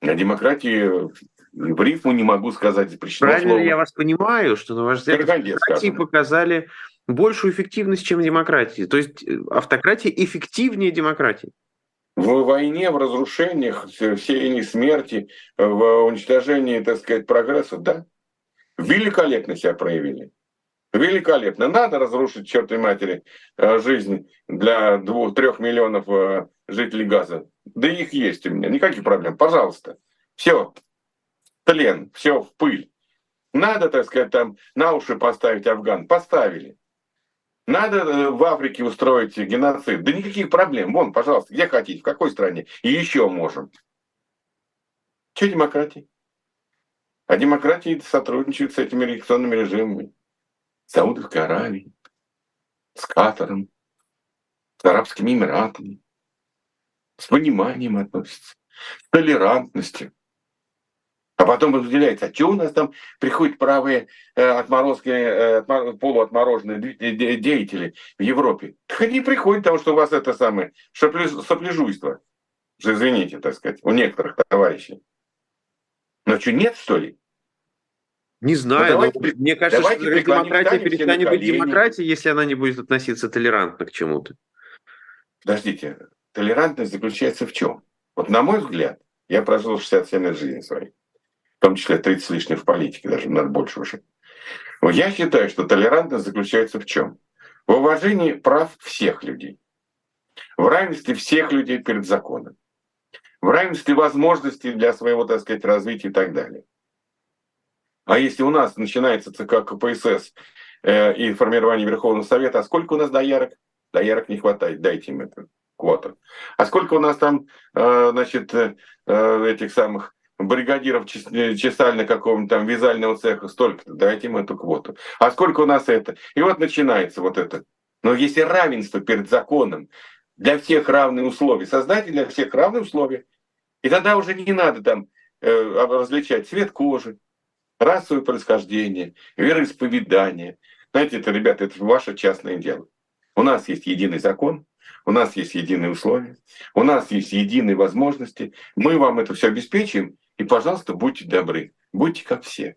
А демократии в рифму не могу сказать запрещено Правильно слово. я вас понимаю, что, на ваш взгляд, демократии показали большую эффективность, чем демократии. То есть э, автократия эффективнее демократии. В войне, в разрушениях, в сеянии смерти, в уничтожении, так сказать, прогресса, да, великолепно себя проявили. Великолепно. Надо разрушить, чертой матери, э, жизнь для двух-трех миллионов э, жителей Газа. Да их есть у меня, никаких проблем. Пожалуйста. Все, тлен, все в пыль. Надо, так сказать, там на уши поставить Афган. Поставили. Надо э, в Африке устроить геноцид. Да никаких проблем. Вон, пожалуйста, где хотите, в какой стране. И еще можем. Что демократия? А демократии сотрудничают с этими реакционными режимами. С Саудовской Аравией, с Катаром, с Арабскими Эмиратами. С пониманием относятся, с толерантностью. А потом разделяется, а что у нас там приходят правые э, отморозки, э, полуотмороженные деятели в Европе? Так они приходят, потому что у вас это самое сопляжуйство. Извините, так сказать, у некоторых товарищей. Но что, нет, что ли? Не знаю, ну, давайте, мне кажется, что демократия перестанет быть демократией, если она не будет относиться толерантно к чему-то. Подождите, толерантность заключается в чем? Вот на мой взгляд, я прожил 67 лет жизни своей в том числе 30 с лишним в политике, даже надо больше уже. Я считаю, что толерантность заключается в чем? В уважении прав всех людей, в равенстве всех людей перед законом, в равенстве возможностей для своего, так сказать, развития и так далее. А если у нас начинается ЦК КПСС э, и формирование Верховного Совета, а сколько у нас доярок? Доярок не хватает, дайте им это квоту. А сколько у нас там, э, значит, э, этих самых бригадиров э, чесально какого-нибудь там вязального цеха, столько-то, дайте им эту квоту. А сколько у нас это? И вот начинается вот это. Но если равенство перед законом, для всех равные условия, создайте для всех равные условия. И тогда уже не надо там э, различать цвет кожи, расовое происхождение, вероисповедание. Знаете, это, ребята, это ваше частное дело. У нас есть единый закон, у нас есть единые условия, у нас есть единые возможности. Мы вам это все обеспечим, и, пожалуйста, будьте добры, будьте как все.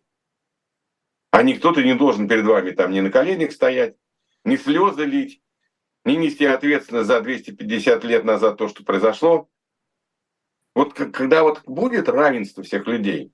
А никто-то не должен перед вами там ни на коленях стоять, ни слезы лить, ни нести ответственность за 250 лет назад то, что произошло. Вот когда вот будет равенство всех людей,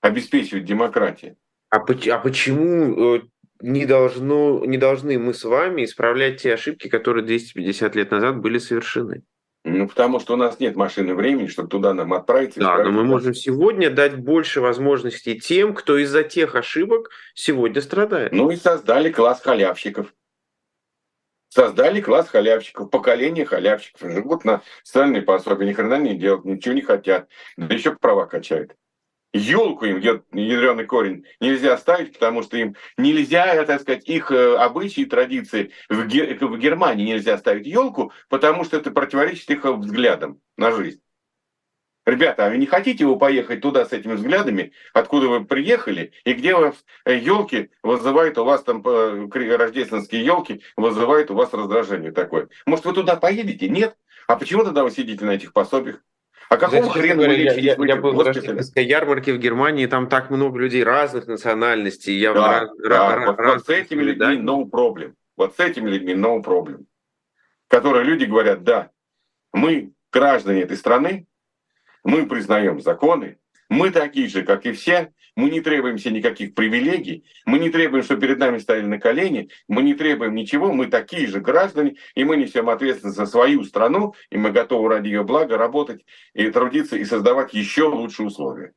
обеспечивать демократию. А, а почему э, не, должно, не должны мы с вами исправлять те ошибки, которые 250 лет назад были совершены? Ну, потому что у нас нет машины времени, чтобы туда нам отправиться. Да, но мы можем сегодня дать больше возможностей тем, кто из-за тех ошибок сегодня страдает. Ну и создали класс халявщиков. Создали класс халявщиков, поколение халявщиков. Живут на социальные пособия, ни хрена не делают, ничего не хотят. Да еще права качают елку им, ядреный корень, нельзя ставить, потому что им нельзя, так сказать, их э, обычаи и традиции в, Гер... в Германии нельзя ставить елку, потому что это противоречит их взглядам на жизнь. Ребята, а вы не хотите вы поехать туда с этими взглядами, откуда вы приехали, и где вас елки э, вызывают у вас там э, рождественские елки вызывают у вас раздражение такое? Может, вы туда поедете? Нет? А почему тогда вы сидите на этих пособиях? А какого Знаете, хрена вы я, я, я был на рождественской ярмарке в Германии, там так много людей разных национальностей. Я да, раз, да. Раз, вот, раз, вот с этими людьми да? no problem. Вот с этими людьми no problem. Которые люди говорят, да, мы граждане этой страны, мы признаем законы, мы такие же, как и все, Мы не требуем себе никаких привилегий, мы не требуем, чтобы перед нами стояли на колени, мы не требуем ничего, мы такие же граждане, и мы несем ответственность за свою страну, и мы готовы ради ее блага работать и трудиться, и создавать еще лучшие условия.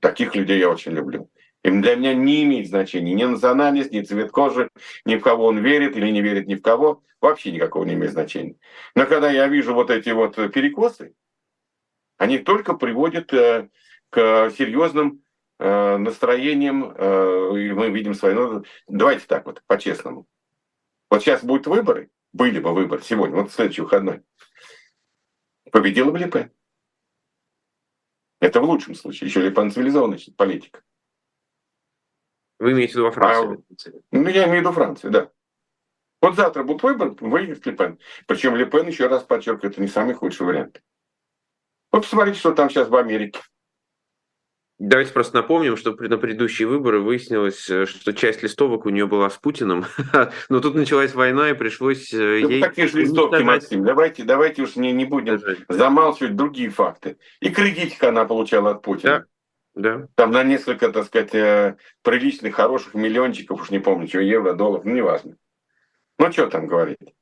Таких людей я очень люблю. Им для меня не имеет значения ни национальность, ни цвет кожи, ни в кого он верит или не верит ни в кого. Вообще никакого не имеет значения. Но когда я вижу вот эти вот перекосы, они только приводят э, к серьезным э, настроениям, э, и мы видим свою... Давайте так вот, по-честному. Вот сейчас будут выборы, были бы выборы сегодня, вот следующий выходной. Победила бы Лепен. Это в лучшем случае. Еще Лепен цивилизованный политик. Вы имеете в виду во Франции? А, ну, я имею в виду Францию, да. Вот завтра будет выбор, выиграет Лепен. Причем Лепен, еще раз подчеркиваю, это не самый худший вариант. Вот посмотрите, что там сейчас в Америке. Давайте просто напомним, что на предыдущие выборы выяснилось, э, что часть листовок у нее была с Путиным, но тут началась война и пришлось э, ей... Такие же листовки, Максим, давайте, давайте уж не, не будем замалчивать другие факты. И кредитик она получала от Путина. Да. да. Там на несколько, так сказать, э, приличных, хороших миллиончиков, уж не помню, что, евро, долларов, ну, неважно. Ну, что там говорить.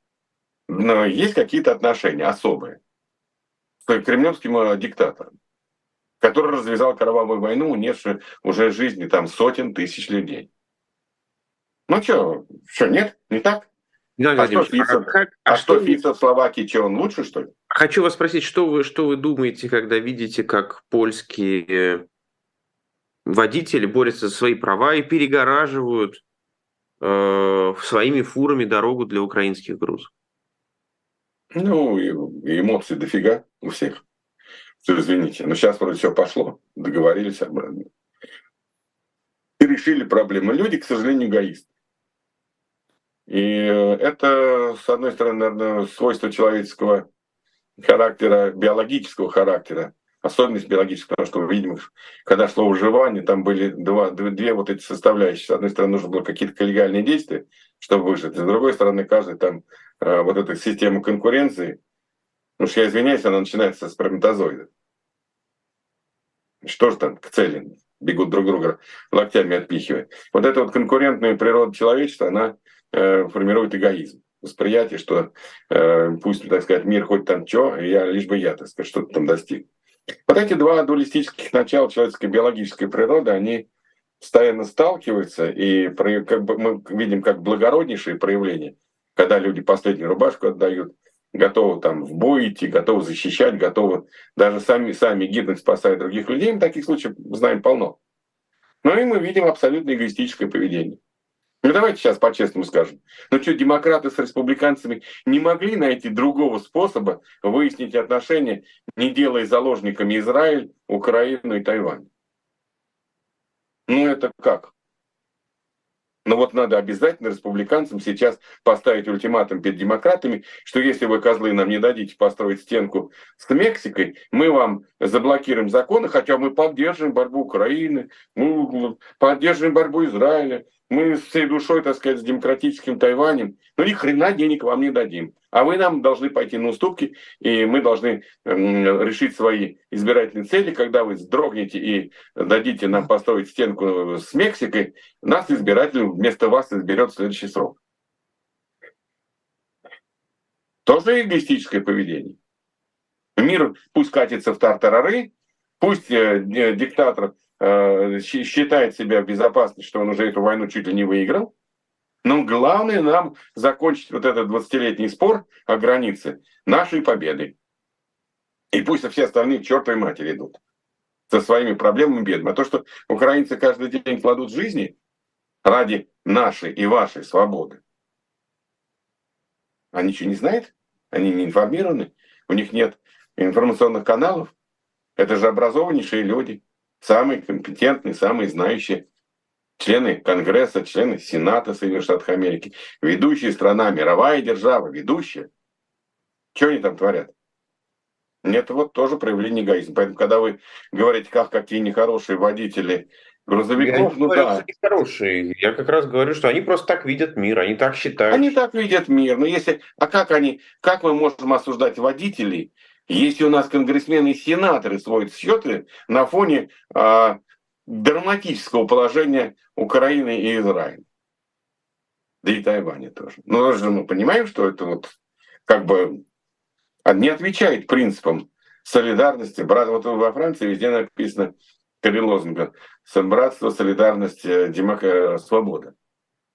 Но есть какие-то отношения особые с кремлевским диктатором который развязал кровавую войну, унесшую уже жизни там сотен тысяч людей. Ну что, что, нет? Не так? а что Фицев, а, как, а, а что, что Фицев в Словакии, что он лучше, что ли? Хочу вас спросить, что вы, что вы думаете, когда видите, как польские водители борются за свои права и перегораживают э, своими фурами дорогу для украинских грузов? Ну, эмоций дофига у всех что извините, но сейчас вроде все пошло, договорились обратно. И решили проблему. Люди, к сожалению, эгоисты. И это, с одной стороны, наверное, свойство человеческого характера, биологического характера, особенность биологического, потому что, видимо, когда шло выживание, там были два, две вот эти составляющие. С одной стороны, нужно было какие-то коллегиальные действия, чтобы выжить. С другой стороны, каждый там э, вот эта система конкуренции, Потому что я извиняюсь, она начинается с сперматозоида. Что же там к цели? Бегут друг друга локтями отпихивая. Вот эта вот конкурентная природа человечества, она э, формирует эгоизм. Восприятие, что э, пусть, так сказать, мир хоть там что, я, лишь бы я, так сказать, что-то там достиг. Вот эти два дуалистических начала человеческой биологической природы, они постоянно сталкиваются, и как бы мы видим как благороднейшие проявления, когда люди последнюю рубашку отдают, готовы там в бой идти, готовы защищать, готовы даже сами, сами гибнуть, спасая других людей. Мы таких случаев знаем полно. Но и мы видим абсолютно эгоистическое поведение. Ну давайте сейчас по-честному скажем. Ну что, демократы с республиканцами не могли найти другого способа выяснить отношения, не делая заложниками Израиль, Украину и Тайвань? Ну это как? Но вот надо обязательно республиканцам сейчас поставить ультиматум перед демократами, что если вы, козлы, нам не дадите построить стенку с Мексикой, мы вам заблокируем законы, хотя мы поддерживаем борьбу Украины, мы поддерживаем борьбу Израиля, мы всей душой, так сказать, с демократическим Тайванем, но ни хрена денег вам не дадим. А вы нам должны пойти на уступки, и мы должны решить свои избирательные цели. Когда вы сдрогнете и дадите нам построить стенку с Мексикой, нас избиратель вместо вас изберет в следующий срок. Тоже эгоистическое поведение. Мир пусть катится в тартарары, пусть э, диктатор считает себя в безопасности, что он уже эту войну чуть ли не выиграл. Но главное нам закончить вот этот 20-летний спор о границе нашей победой. И пусть все остальные чертовой матери идут со своими проблемами бедами. А то, что украинцы каждый день кладут жизни ради нашей и вашей свободы, они что, не знают? Они не информированы? У них нет информационных каналов? Это же образованнейшие люди самые компетентные, самые знающие члены Конгресса, члены Сената Соединенных Штатов Америки, ведущая страна, мировая держава, ведущая. Что они там творят? Нет, вот тоже проявление эгоизма. Поэтому, когда вы говорите, как какие нехорошие водители грузовиков, я ну говорю, да. Хорошие. Я как раз говорю, что они просто так видят мир, они так считают. Они так видят мир. Но если, а как они, как мы можем осуждать водителей, если у нас конгрессмены и сенаторы сводят счеты на фоне а, драматического положения Украины и Израиля. Да и Тайваня тоже. Но же мы понимаем, что это вот как бы не отвечает принципам солидарности. Брат, вот во Франции везде написано три лозунга. Братство, солидарность, э, демок... Э, свобода.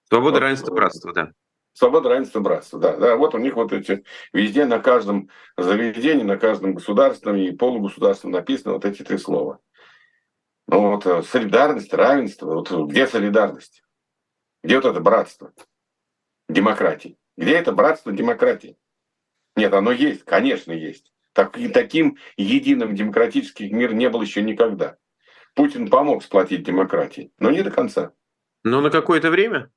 Свобода, равенство, братство, да. Свобода, равенство, братство, да, да. Вот у них вот эти везде на каждом заведении, на каждом государственном и полугосударственном написано вот эти три слова. Ну вот э, солидарность, равенство, вот где солидарность? Где вот это братство демократии? Где это братство демократии? Нет, оно есть, конечно, есть. Так, и таким единым демократический мир не был еще никогда. Путин помог сплотить демократии, но не до конца. Но на какое-то время?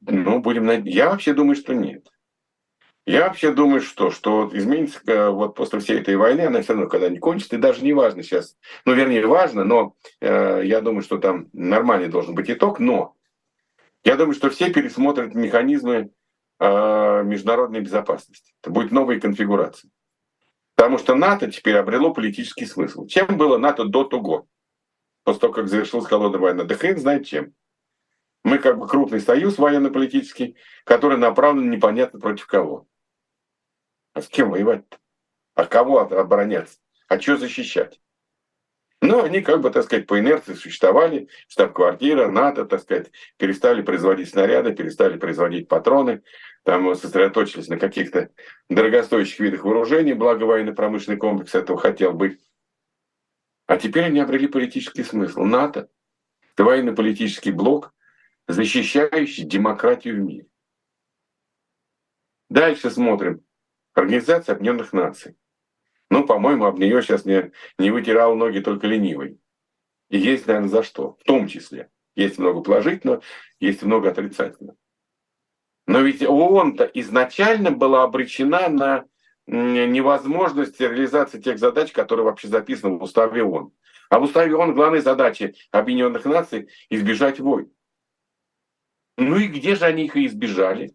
Ну, будем надеяться. Я вообще думаю, что нет. Я вообще думаю, что, что вот изменится э, вот после всей этой войны, она все равно когда-нибудь кончится, и даже не важно сейчас, ну, вернее, важно, но э, я думаю, что там нормальный должен быть итог, но я думаю, что все пересмотрят механизмы э, международной безопасности. Это будет новая конфигурация. Потому что НАТО теперь обрело политический смысл. Чем было НАТО до того, после того, как завершилась холодная война? Да хрен знает чем. Мы как бы крупный союз военно-политический, который направлен непонятно против кого. А с кем воевать-то? А кого обороняться? А что защищать? Но они как бы, так сказать, по инерции существовали. Штаб-квартира, НАТО, так сказать, перестали производить снаряды, перестали производить патроны, там сосредоточились на каких-то дорогостоящих видах вооружений, благо военно-промышленный комплекс этого хотел быть. А теперь они обрели политический смысл. НАТО – это военно-политический блок, защищающий демократию в мире. Дальше смотрим. Организация Объединенных Наций. Ну, по-моему, об нее сейчас не, не вытирал ноги только ленивый. И есть, наверное, за что. В том числе. Есть много положительного, есть много отрицательного. Но ведь ООН-то изначально была обречена на невозможность реализации тех задач, которые вообще записаны в уставе ООН. А в уставе ООН главной задачей Объединенных Наций – избежать войн. Ну и где же они их и избежали?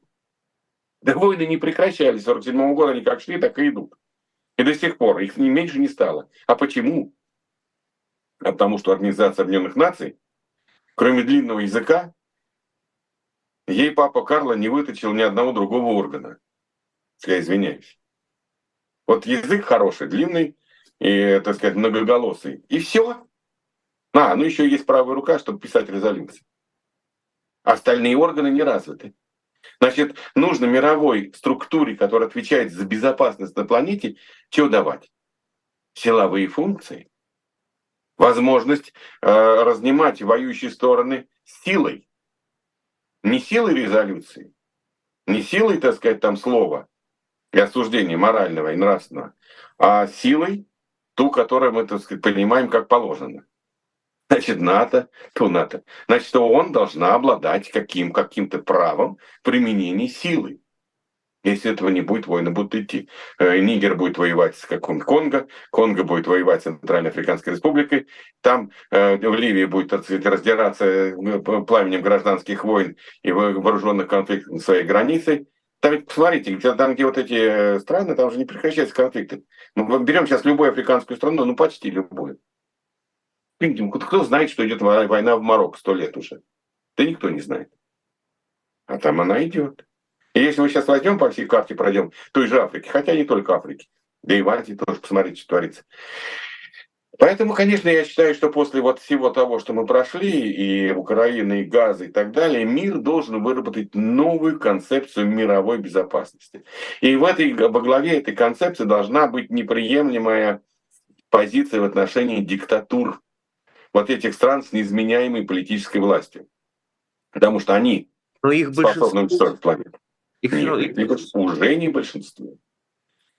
Да войны не прекращались. С 1947 года они как шли, так и идут. И до сих пор их не меньше не стало. А почему? А потому что Организация Объединенных Наций, кроме длинного языка, ей папа Карло не выточил ни одного другого органа. Я извиняюсь. Вот язык хороший, длинный и, так сказать, многоголосый. И все. А, ну еще есть правая рука, чтобы писать резолюции. Остальные органы не развиты. Значит, нужно мировой структуре, которая отвечает за безопасность на планете, что давать? Силовые функции. Возможность э, разнимать воюющие стороны силой. Не силой резолюции, не силой, так сказать, там слова и осуждения морального и нравственного, а силой ту, которую мы, так сказать, понимаем как положено. Значит, НАТО, то НАТО. Значит, ООН должна обладать каким, каким-то правом применения силы. Если этого не будет, войны будут идти. Э, Нигер будет воевать с каким Конго, Конго будет воевать с Центральной Африканской Республикой, там э, в Ливии будет, так раздираться э, пламенем гражданских войн и вооруженных конфликтов на своей границе. Там ведь, посмотрите, там, где вот эти страны, там же не прекращаются конфликты. Мы берем сейчас любую африканскую страну, ну почти любую. Кто знает, что идет война в Марокко сто лет уже? Да никто не знает. А там она идет. И если мы сейчас возьмем по всей карте, пройдем той же Африки, хотя не только Африки, да и в Азии тоже посмотрите, что творится. Поэтому, конечно, я считаю, что после вот всего того, что мы прошли, и Украины, и газа, и так далее, мир должен выработать новую концепцию мировой безопасности. И в этой, во главе этой концепции должна быть неприемлемая позиция в отношении диктатур вот этих стран с неизменяемой политической властью. Потому что они Но их способны уничтожить планету. Их, Нет, их уже не большинство.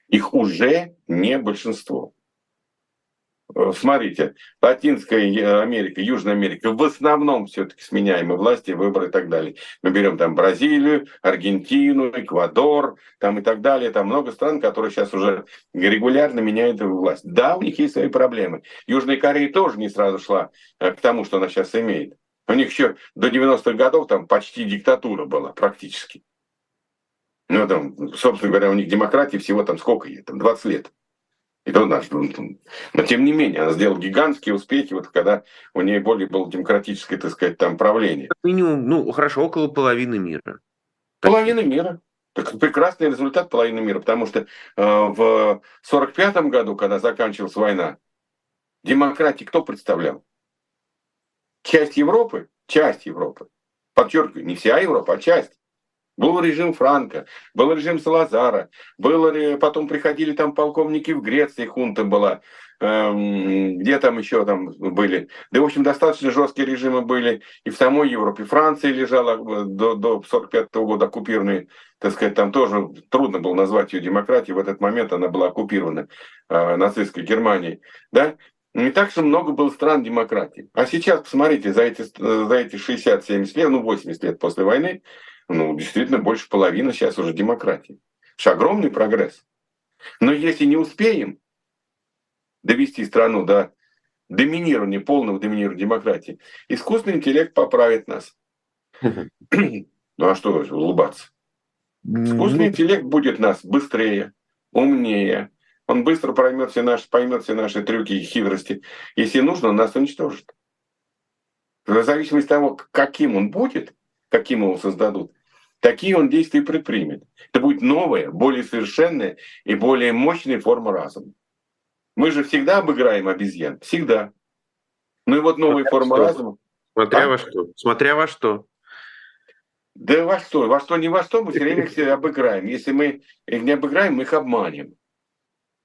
Их уже не большинство. Э, смотрите, Латинская Америка, Южная Америка в основном все-таки сменяемые власти, выборы и так далее. Мы берем там Бразилию, Аргентину, Эквадор там и так далее. Там много стран, которые сейчас уже регулярно меняют власть. Да, у них есть свои проблемы. Южная Корея тоже не сразу шла э, к тому, что она сейчас имеет. У них еще до 90-х годов там почти диктатура была практически. Ну, там, собственно говоря, у них демократии всего там сколько ей, там 20 лет. То наш, но тем не менее, она сделала гигантские успехи, вот когда у нее более было демократическое, так сказать, там правление. Минимум, ну хорошо, около половины мира. Половина мира. Так прекрасный результат половины мира, потому что э, в 1945 году, когда заканчивалась война, демократии кто представлял? Часть Европы, часть Европы. Подчеркиваю, не вся Европа, а часть. Был режим Франка, был режим Салазара, было, потом приходили там полковники в Греции, хунта была, эм, где там еще там были. Да, в общем, достаточно жесткие режимы были и в самой Европе. Франция лежала э, до, до 45 -го года оккупированной, так сказать, там тоже трудно было назвать ее демократией. В этот момент она была оккупирована э, нацистской Германией. Да? Не так же много было стран демократии. А сейчас, посмотрите, за эти, за эти 60-70 лет, ну 80 лет после войны, ну, действительно, больше половины сейчас уже демократии. Это огромный прогресс. Но если не успеем довести страну до доминирования, полного доминирования демократии, искусственный интеллект поправит нас. Ну а что улыбаться? Искусственный интеллект будет нас быстрее, умнее. Он быстро поймет все наши, поймет все наши трюки и хитрости. Если нужно, он нас уничтожит. В зависимости от того, каким он будет, каким его создадут, такие он действия предпримет. Это будет новая, более совершенная и более мощная форма разума. Мы же всегда обыграем обезьян. Всегда. Ну и вот новая форма что? разума. Смотря а? во что. Смотря во что. Да во что? Во что не во что, мы все время их обыграем. Если мы их не обыграем, мы их обманем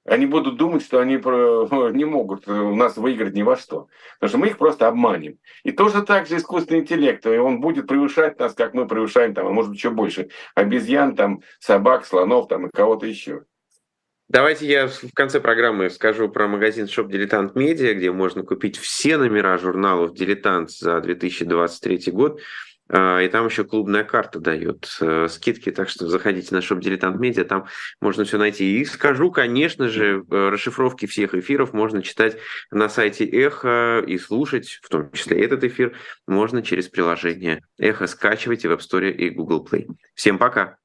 они будут думать, что они не могут у нас выиграть ни во что. Потому что мы их просто обманем. И тоже так же искусственный интеллект. И он будет превышать нас, как мы превышаем, там, а может быть, еще больше. Обезьян, там, собак, слонов там, и кого-то еще. Давайте я в конце программы скажу про магазин Shop Дилетант Медиа, где можно купить все номера журналов Дилетант за 2023 год. А, и там еще клубная карта дает э, скидки, так что заходите на шоп Дилетант Медиа, там можно все найти. И скажу, конечно же, э, расшифровки всех эфиров можно читать на сайте Эхо и слушать, в том числе этот эфир, можно через приложение Эхо. Скачивайте в App Store и Google Play. Всем пока!